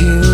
you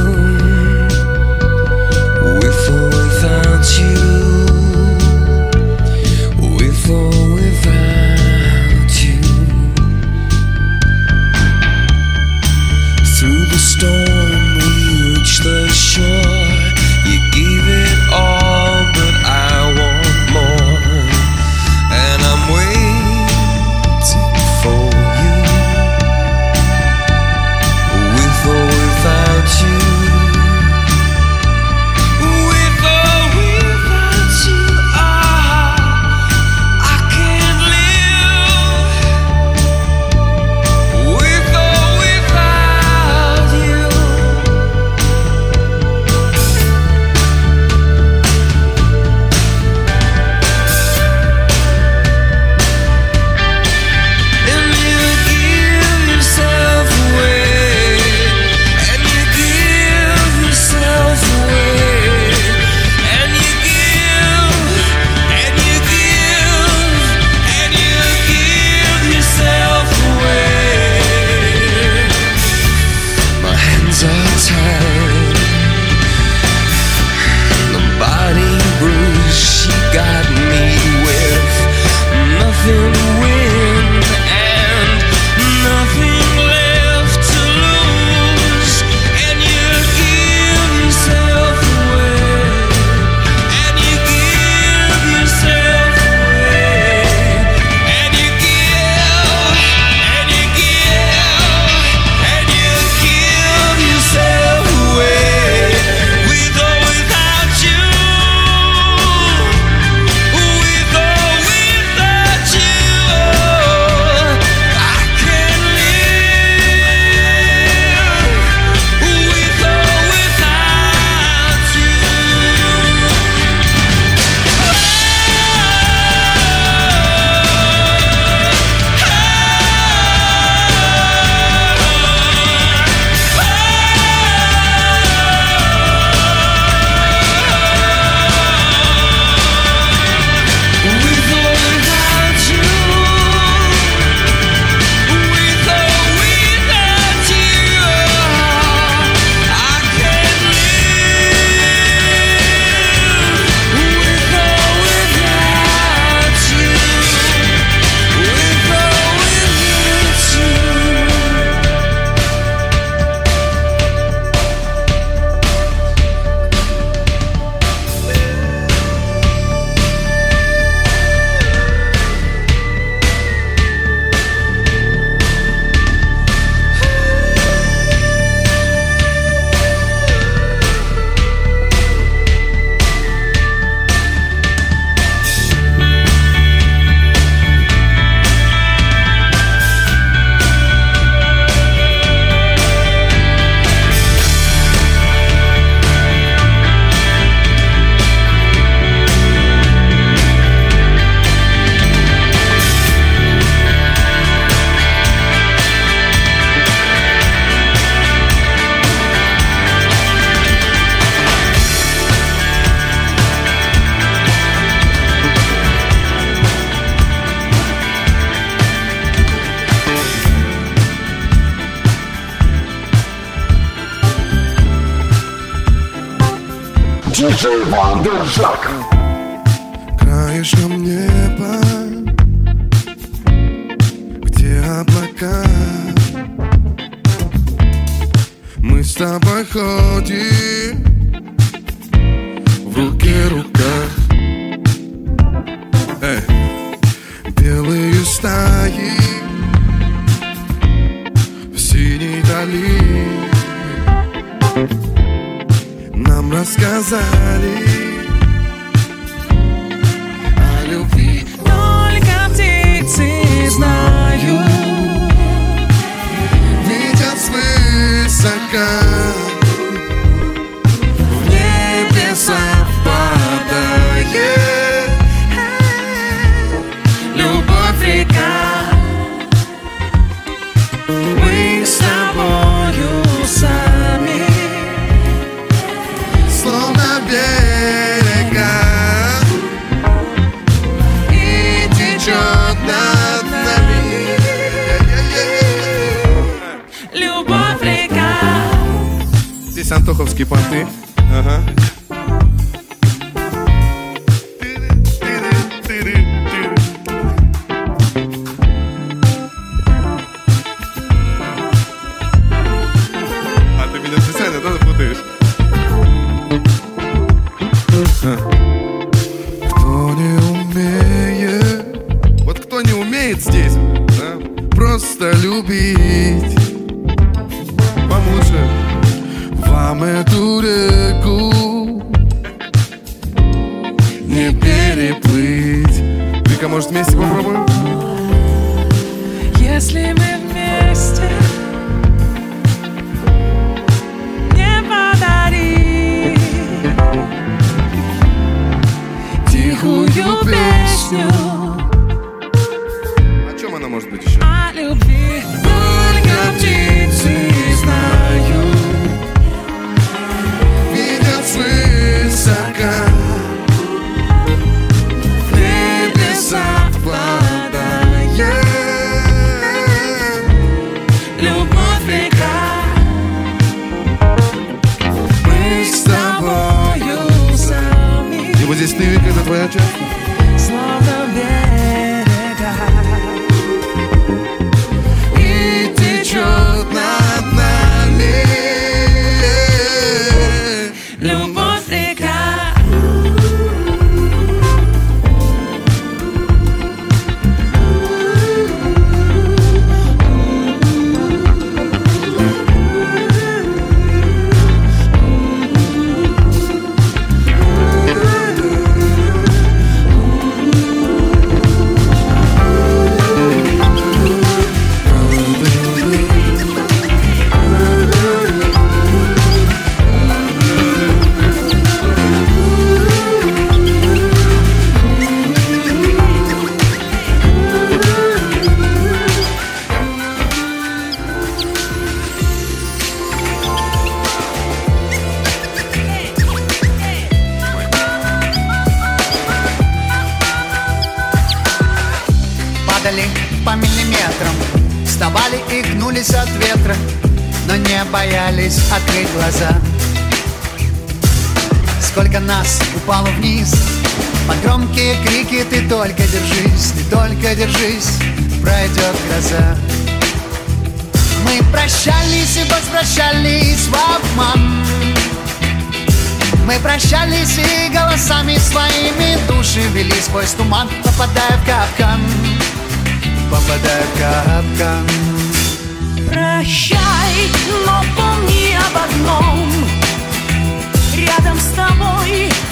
Deja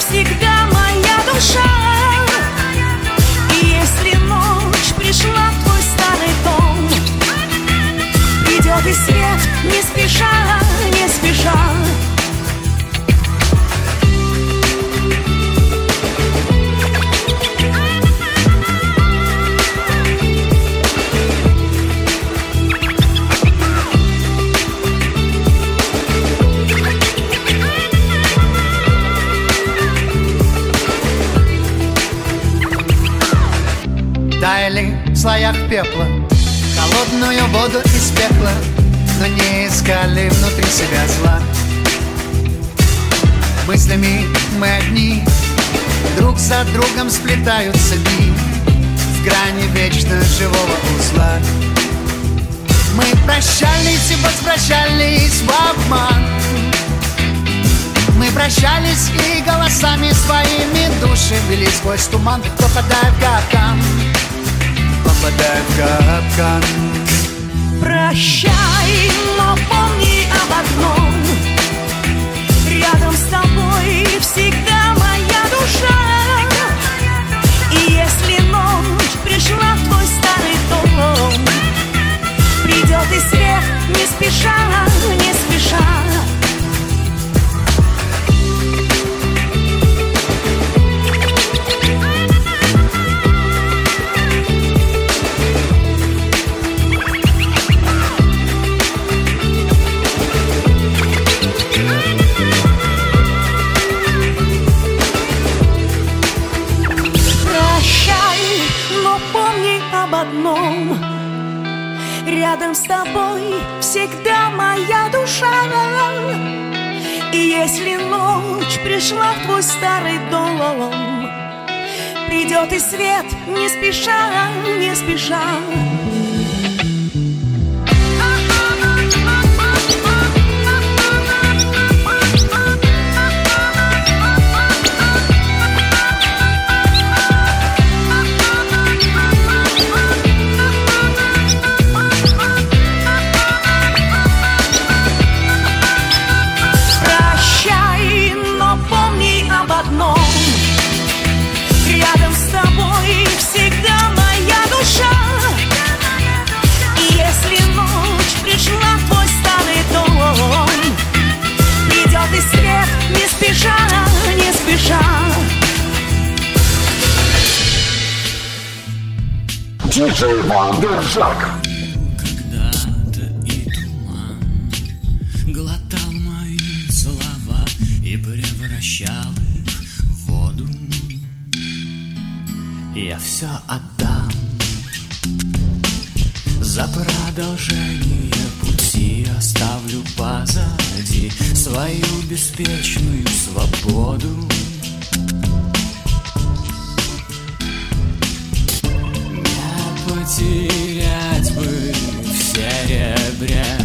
Всегда моя душа. И если ночь пришла в твой старый дом, идет и свет не спеша, не спеша. пепла. Холодную воду из пепла, Но не искали внутри себя зла. Мыслями мы одни Друг за другом сплетаются дни В грани вечно живого узла. Мы прощались и возвращались в обман. Мы прощались и голосами своими души вели сквозь туман, кто подает годам. В капкан Прощай, но помни об одном. Рядом с тобой всегда моя душа. И если ночь пришла в твой старый дом Придет и свет не спеша, не спеша Рядом с тобой всегда моя душа И если ночь пришла в твой старый дом Придет и свет не спеша, не спеша Диджей Вандержак. Когда-то и туман глотал мои слова и превращал их в воду. Я все отдам за продолжение пути оставлю позади свою беспечную свободу. серебре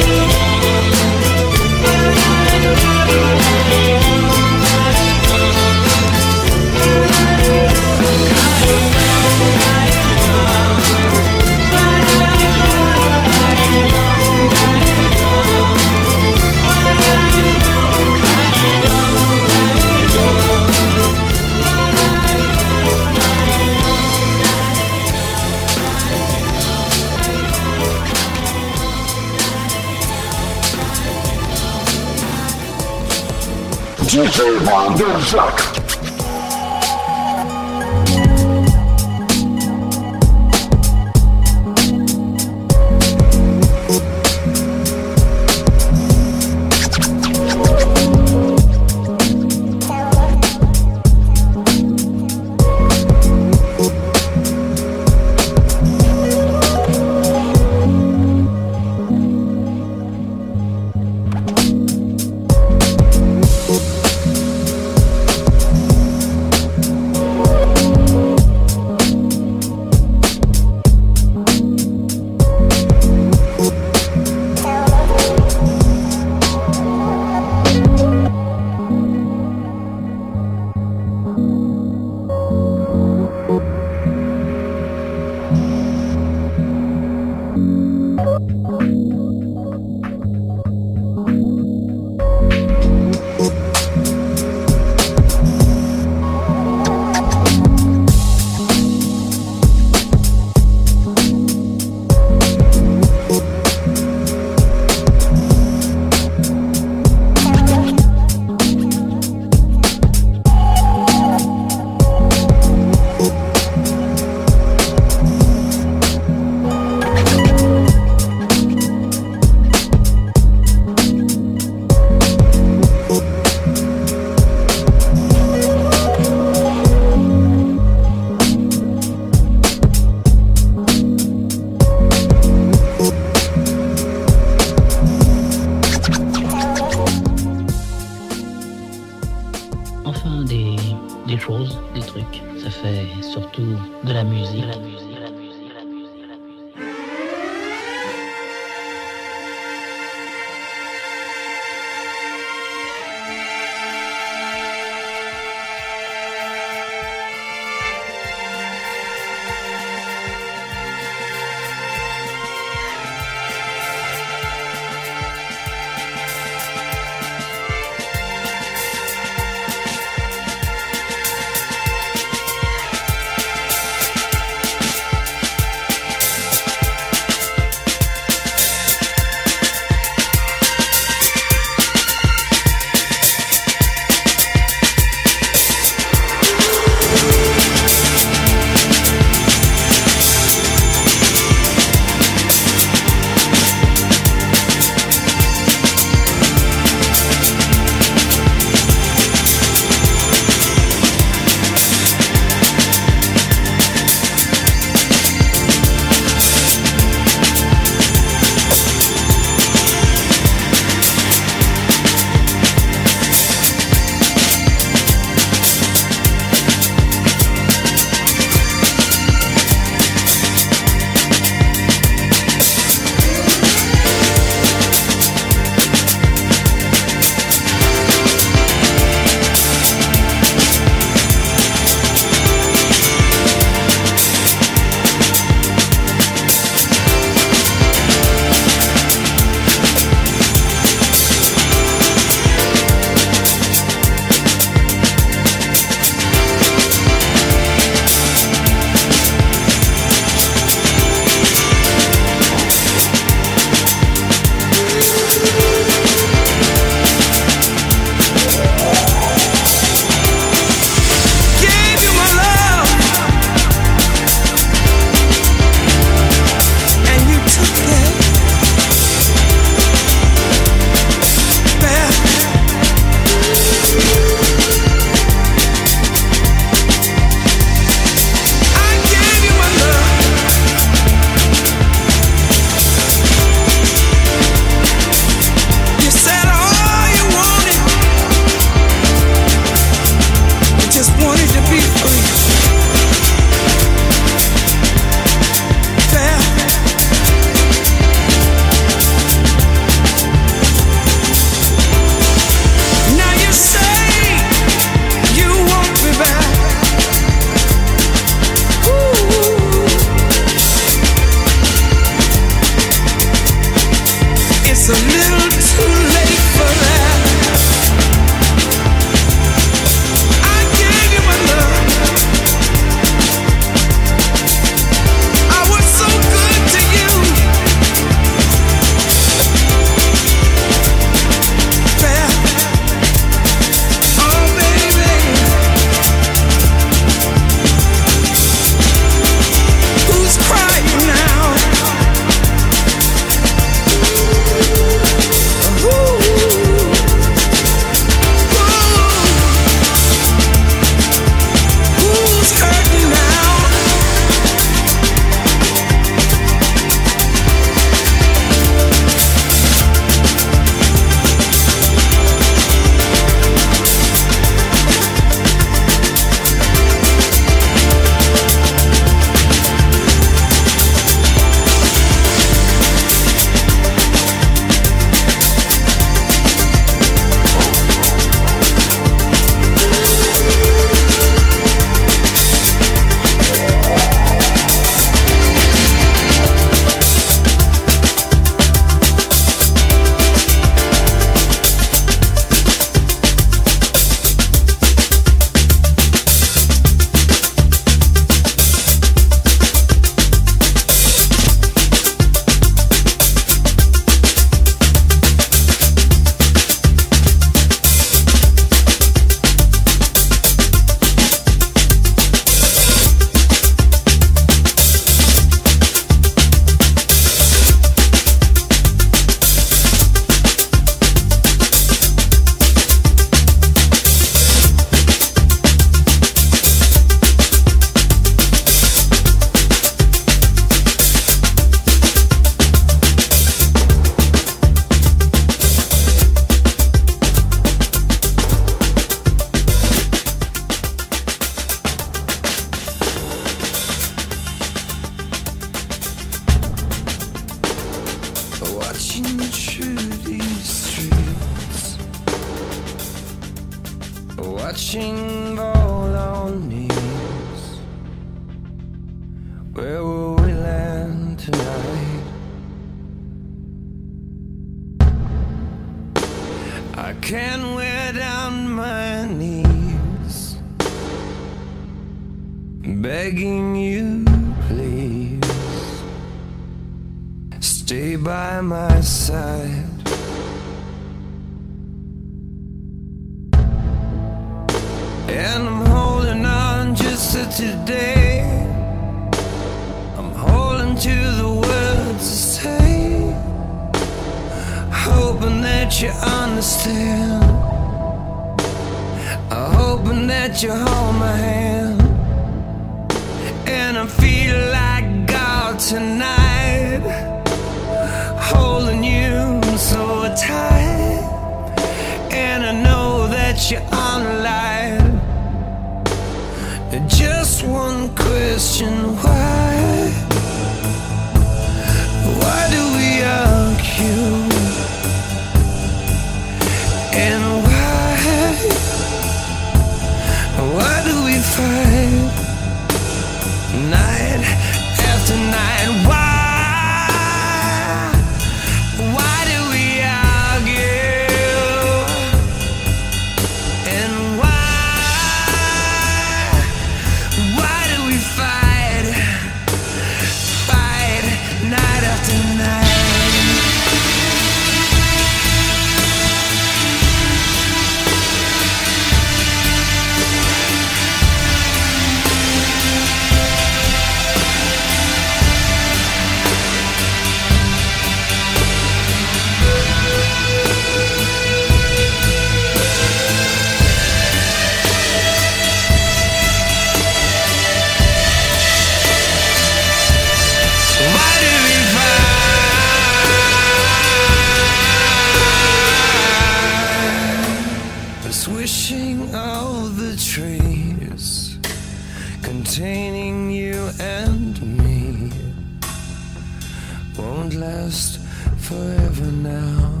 forever now.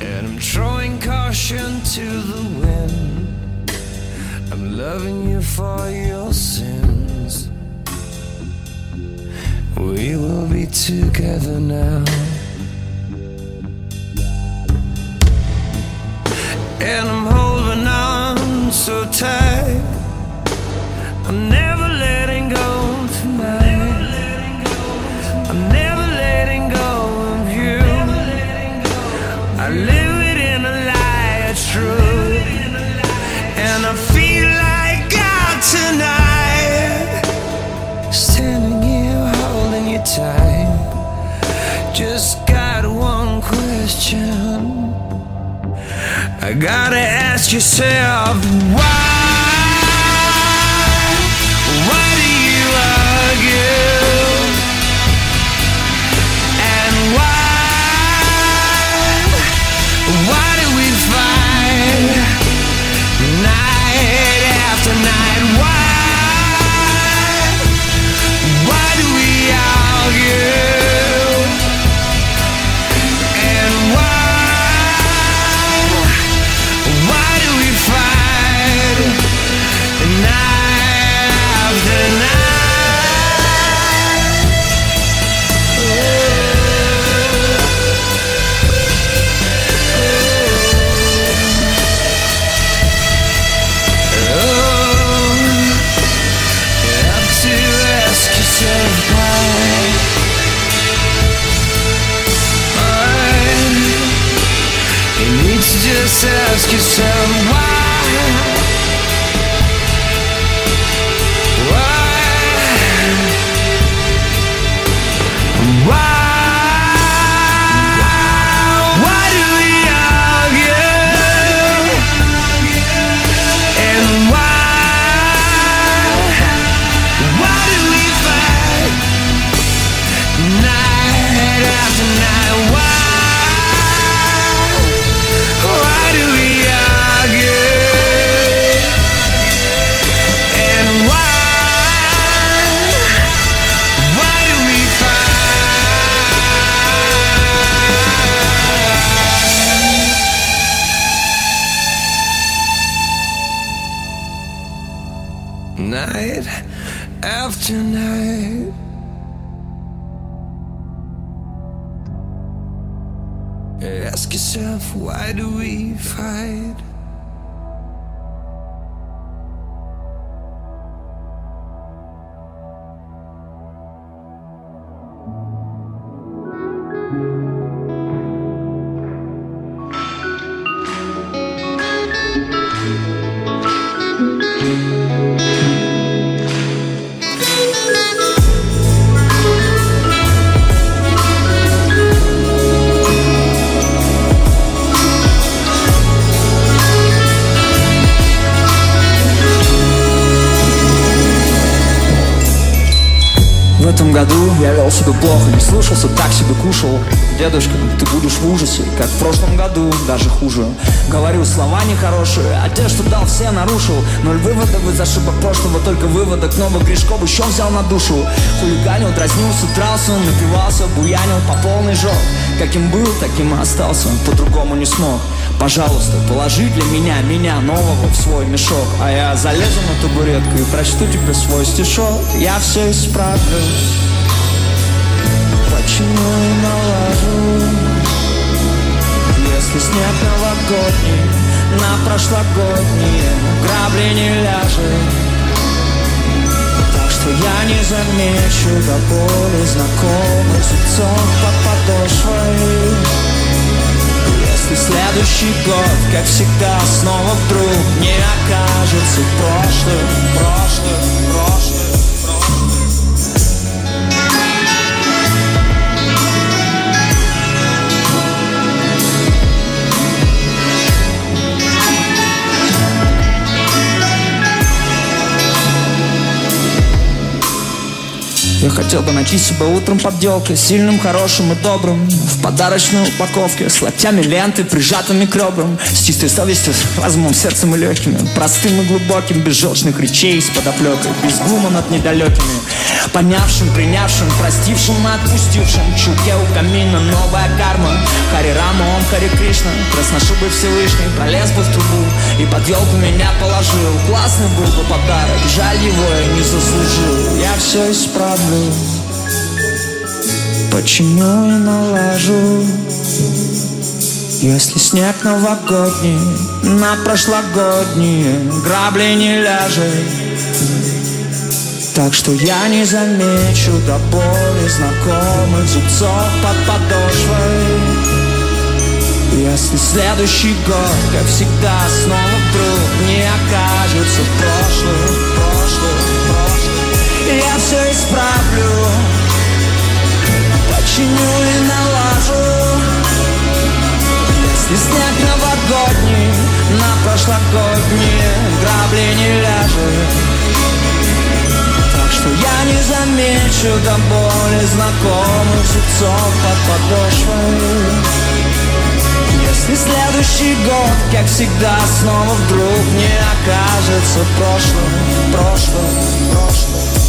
And I'm throwing caution to the wind. I'm loving you for your sins. We will be together now. And I'm holding on so tight. I'm never gotta ask yourself why. night after night. Ask yourself, why do we fight? Плохо, не слушался, так себе кушал. Дедушка, ты будешь в ужасе, как в прошлом году, даже хуже. Говорю слова нехорошие, а те, что дал, все нарушил. Ноль выводов из ошибок прошлого, только выводок новых грешков еще взял на душу. Хулиганил, дразнился, дрался, напивался, буянил по полной жёг Каким был, таким и остался, по-другому не смог. Пожалуйста, положи для меня, меня нового в свой мешок. А я залезу на табуретку и прочту тебе свой стишок. Я все исправлю И налажу Если снег новогодний На прошлогодние грабли не ляжет. Так что я не замечу до боли знакомых зубцов под подошвой. И следующий год, как всегда, снова вдруг не окажется прошлым, прошлым. Я хотел бы найти себя утром подделкой Сильным, хорошим и добрым В подарочной упаковке С локтями ленты, прижатыми к ребрам С чистой совестью, разумом, сердцем и легкими Простым и глубоким, без желчных речей С подоплекой, без гума над недалекими Понявшим, принявшим, простившим отпустившим. Чуке у камина новая карма. Хари Рама, Ом Хари Кришна Красношубый Всевышний пролез бы в трубу. И под елку меня положил. Классный был бы подарок, жаль его я не заслужил. Я все исправлю. Починю и налажу. Если снег новогодний На прошлогодние грабли не ляжет Так что я не замечу до боли Знакомых зубцов под подошвой. Если следующий год, как всегда, снова вдруг не окажется прошлым, прошлым, прошлым я все исправлю. Починю и налажу. Если снег новогодний На прошлогодние грабли не ляжет что я не замечу до боли Знакомых зубцов под подошвой если следующий год, как всегда, снова вдруг не окажется прошлым, прошлым, прошлым.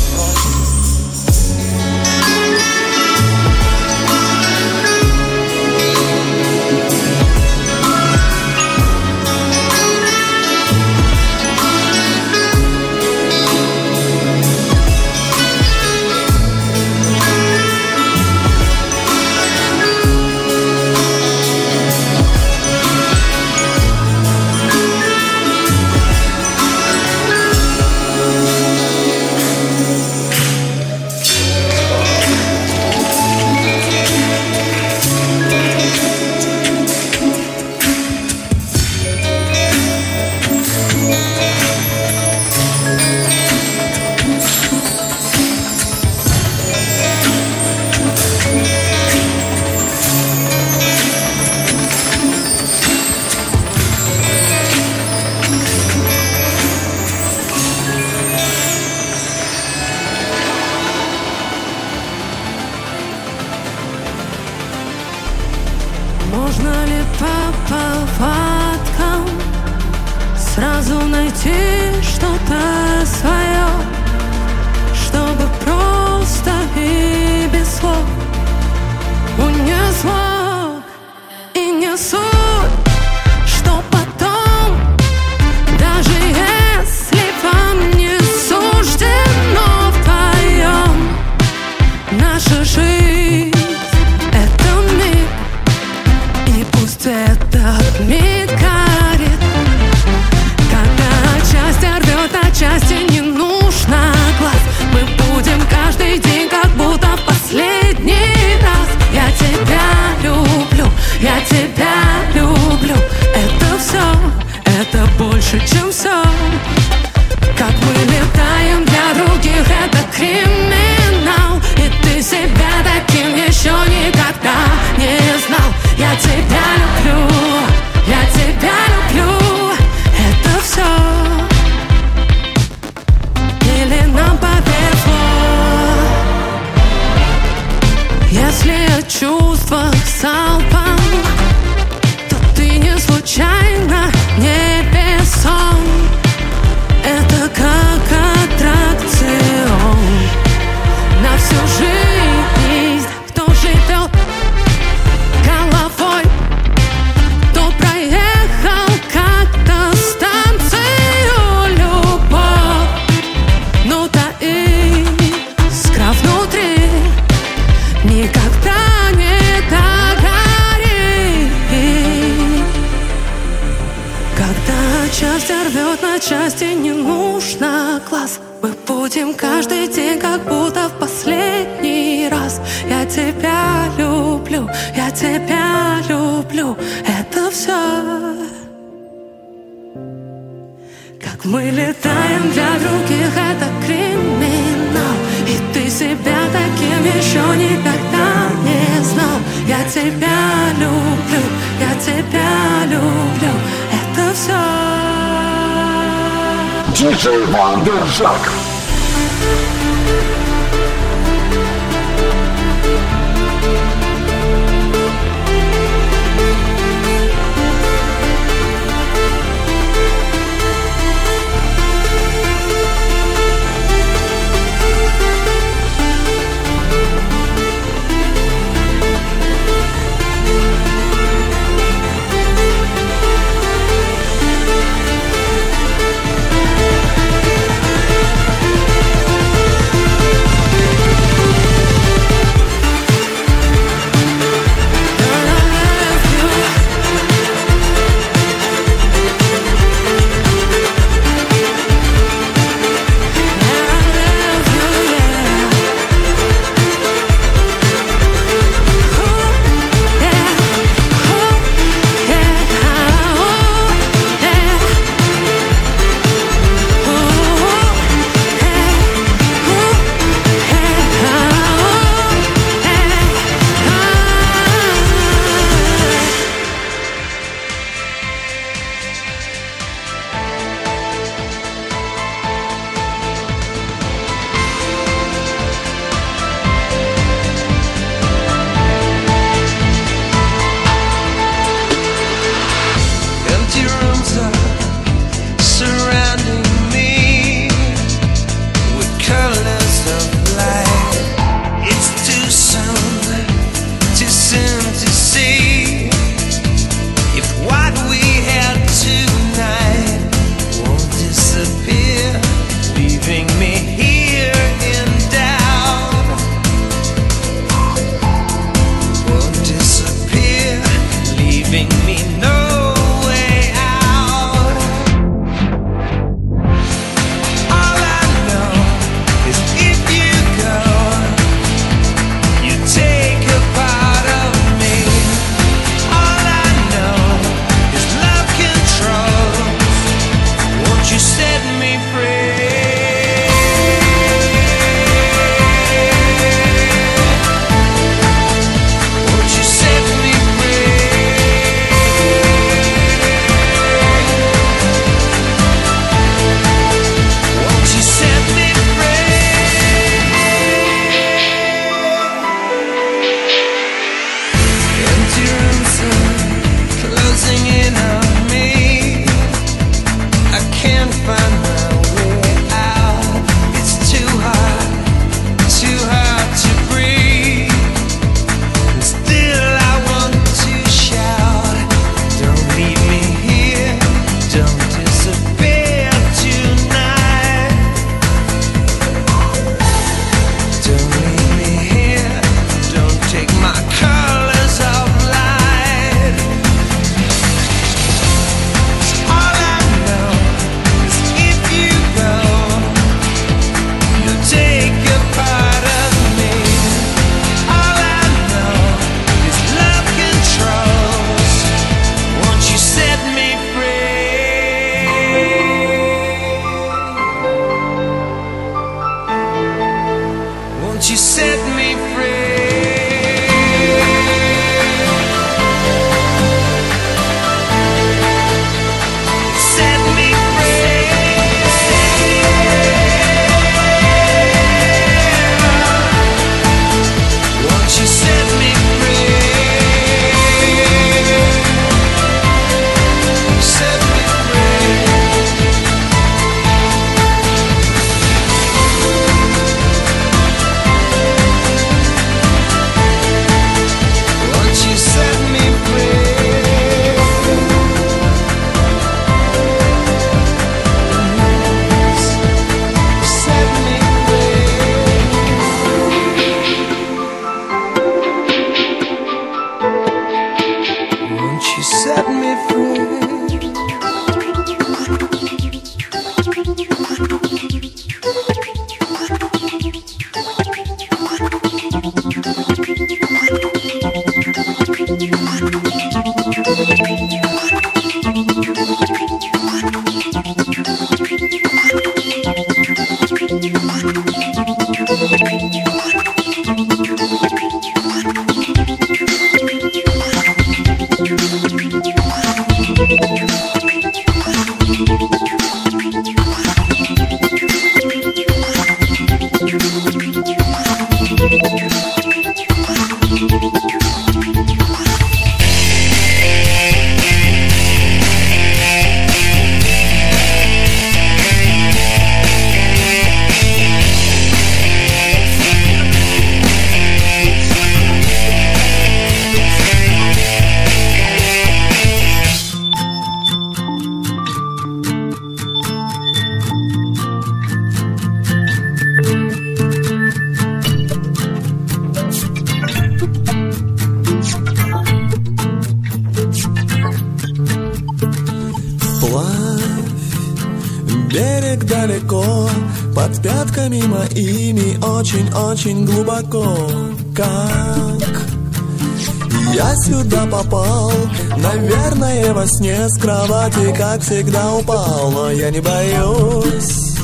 когда упал, но я не боюсь.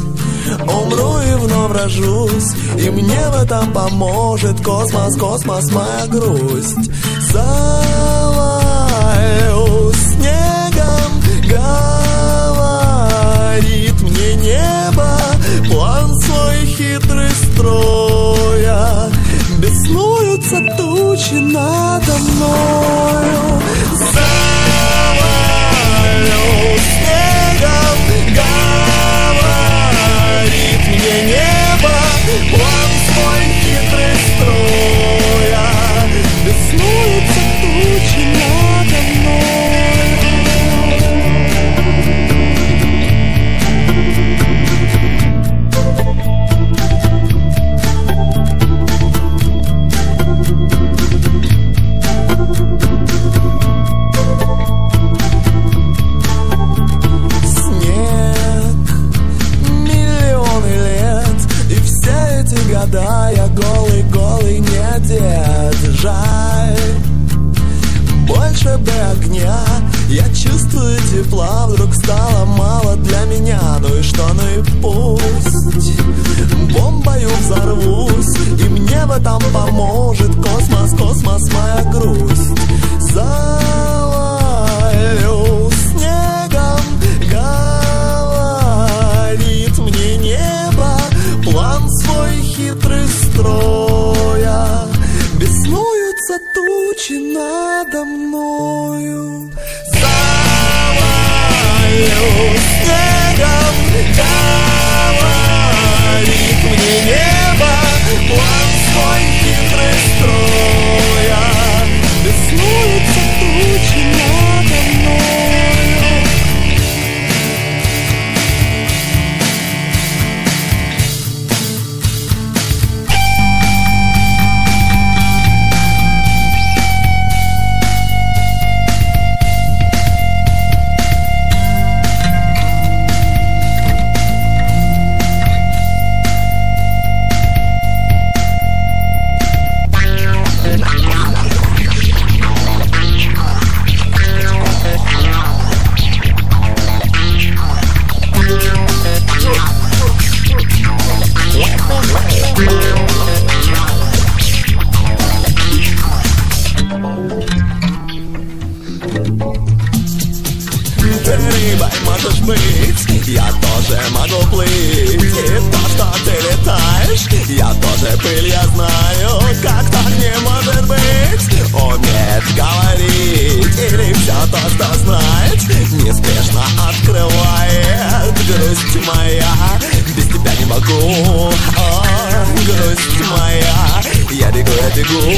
Умру и вновь рожусь И мне в этом поможет космос, космос, моя грусть.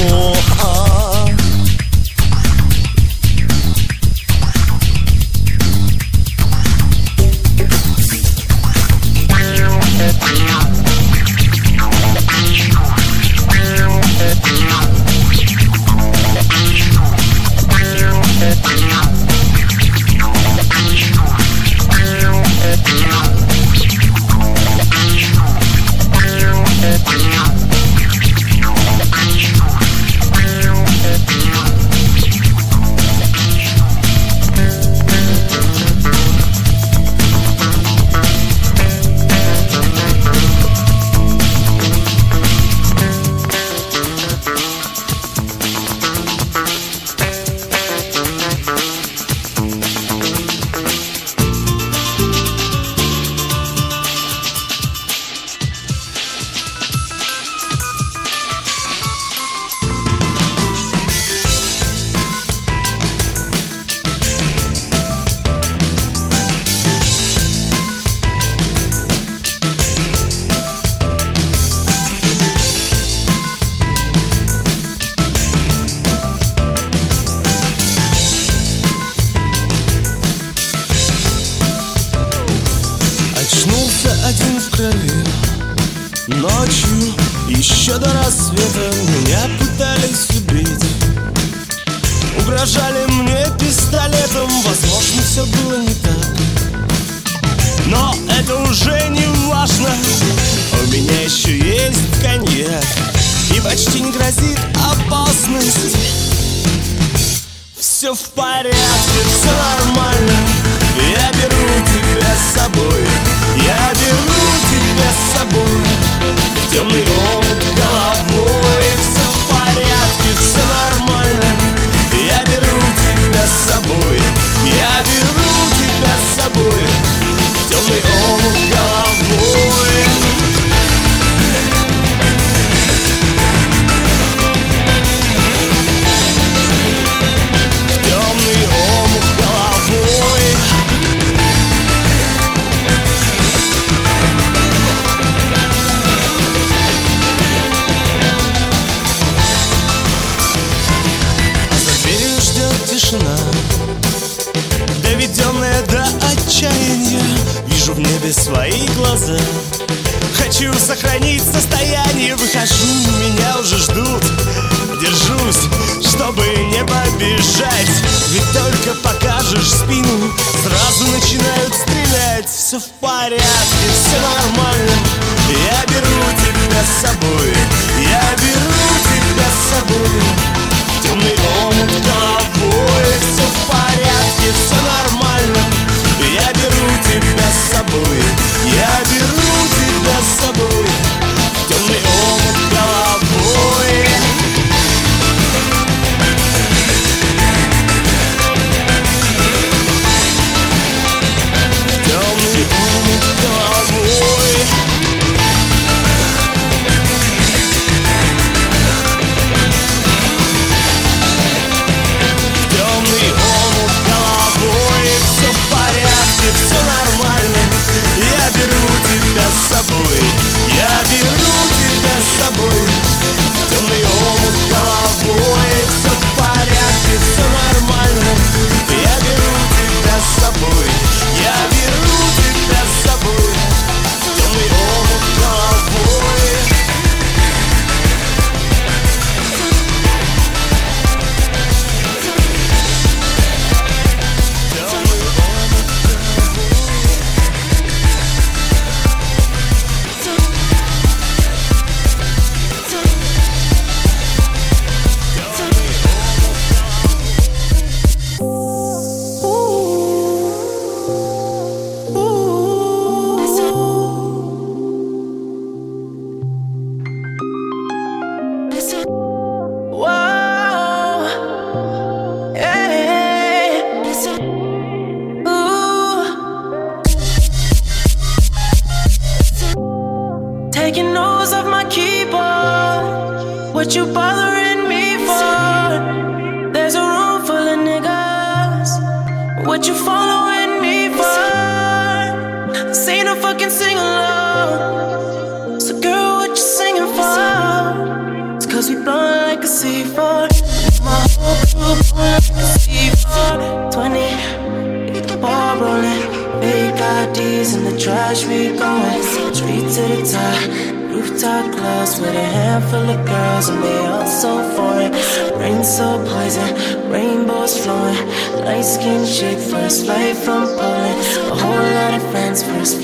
cool. сохранить состояние. Выхожу, меня уже ждут. Держусь, чтобы не побежать. Ведь только покажешь спину Сразу начинают стрелять. Все в порядке, все нормально. Я беру тебя с собой Я беру тебя с собой. Темный омут головой Все в порядке, все нормально. Я беру тебя с собой Я беру dessa boa.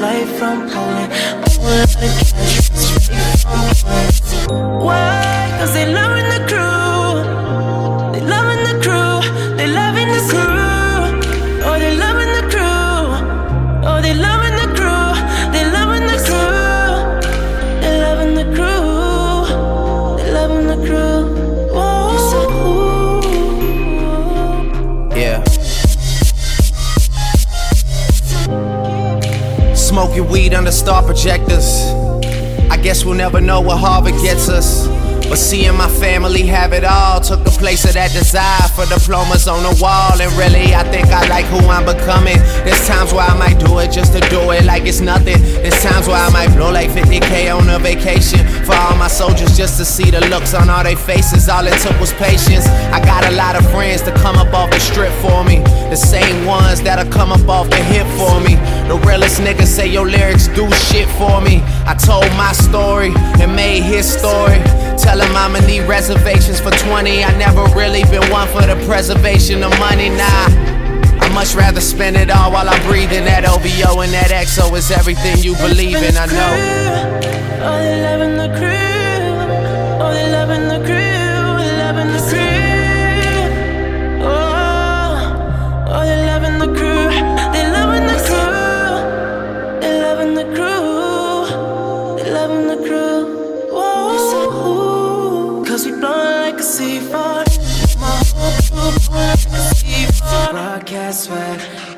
life from Poland. I wanna catch star projectors. I guess we'll never know what Harvard gets us. But seeing my family have it all took the place of that desire for diplomas on the wall. And really, I think I like who I'm becoming. There's times where I might do it just to do it like it's nothing. There's times where I might blow like 50k on a vacation for all my soldiers just to see the looks on all their faces. All it took was patience. I got a lot of friends to come up off the strip for me. The same ones that'll come up off the hip for me. The realest niggas say your lyrics do shit for me. I told my story and made his story. Tell him I'ma need reservations for 20. I never really been one for the preservation of money, nah. I much rather spend it all while I'm breathing. That OVO and that XO is everything you believe in, I know. Oh, they loving the crew.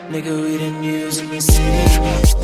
Nigga, we didn't use in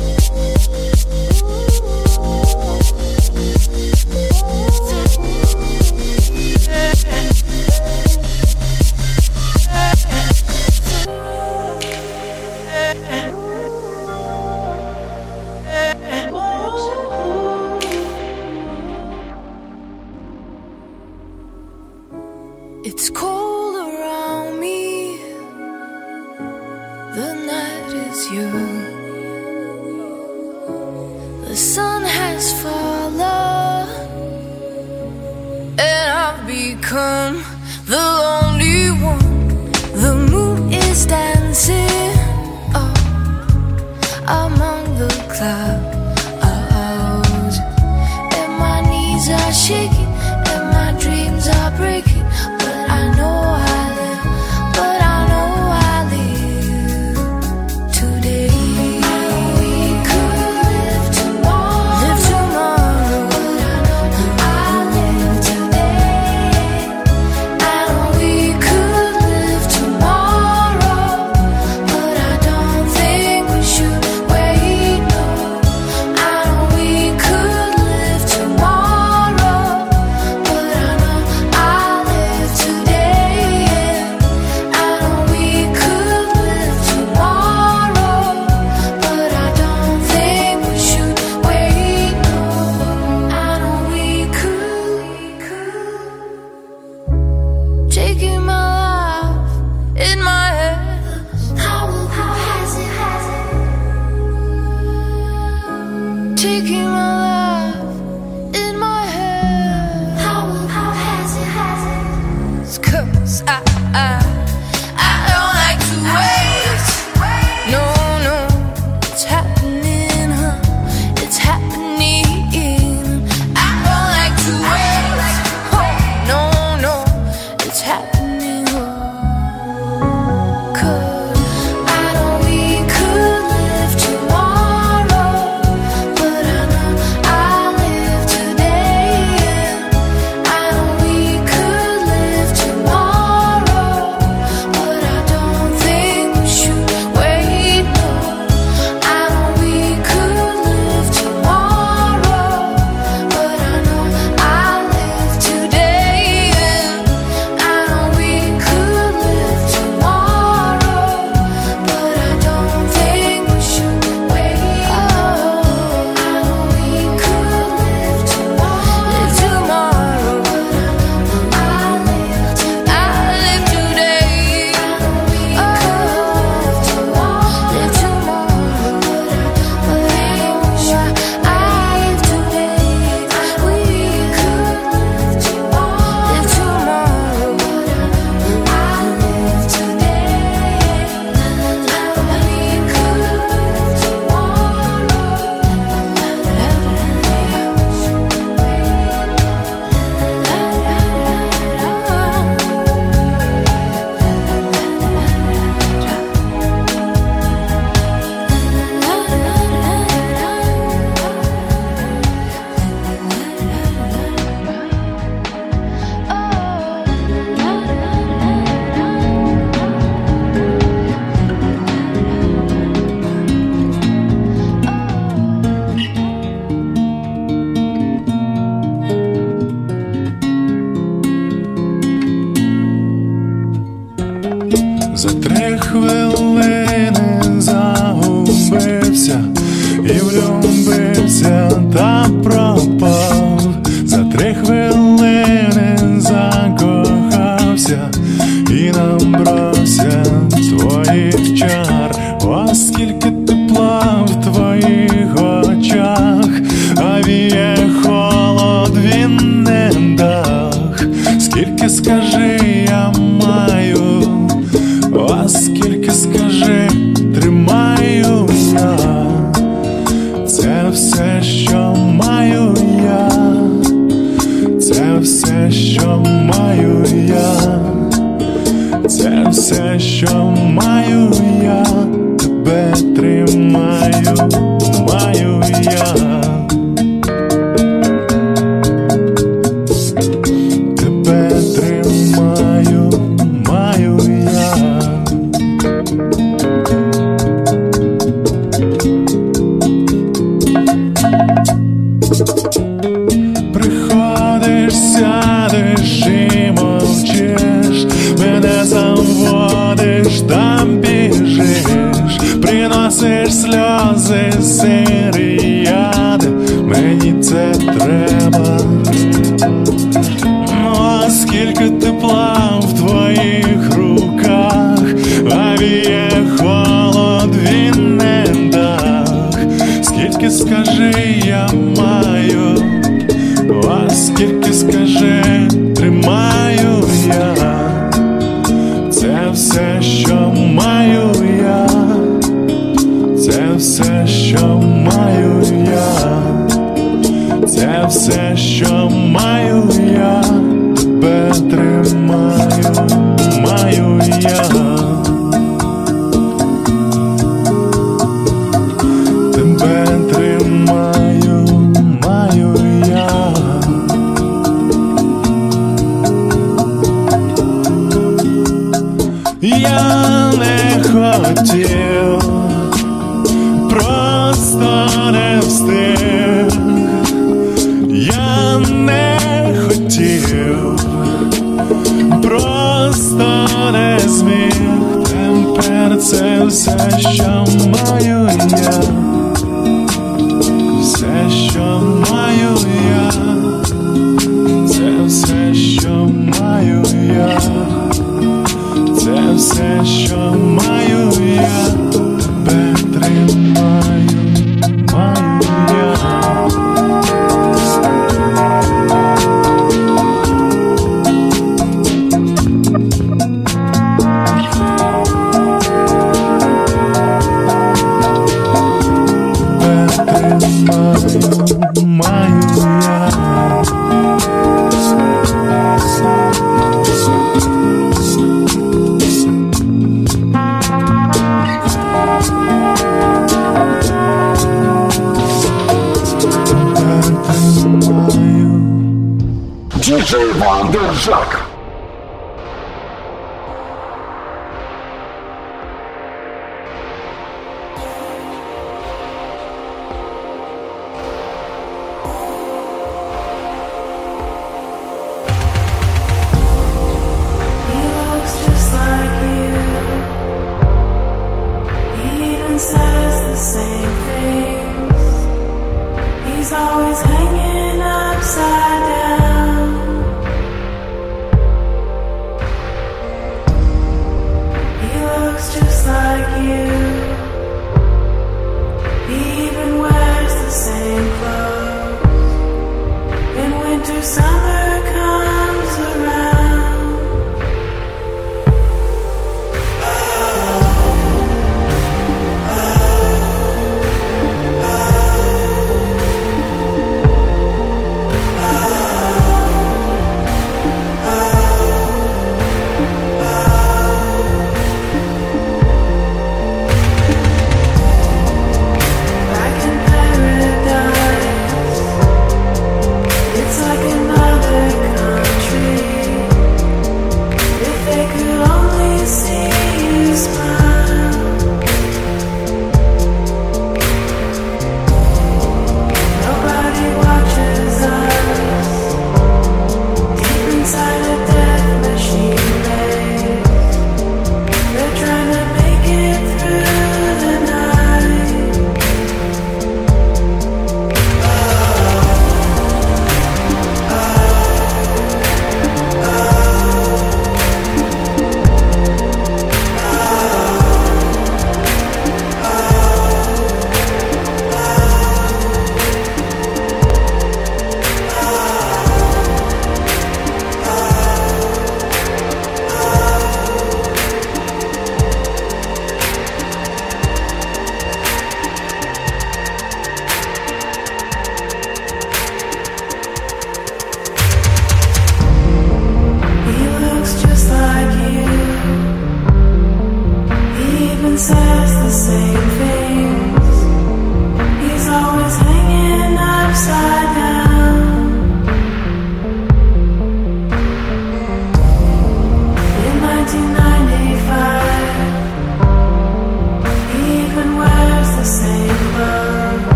sensação maioria.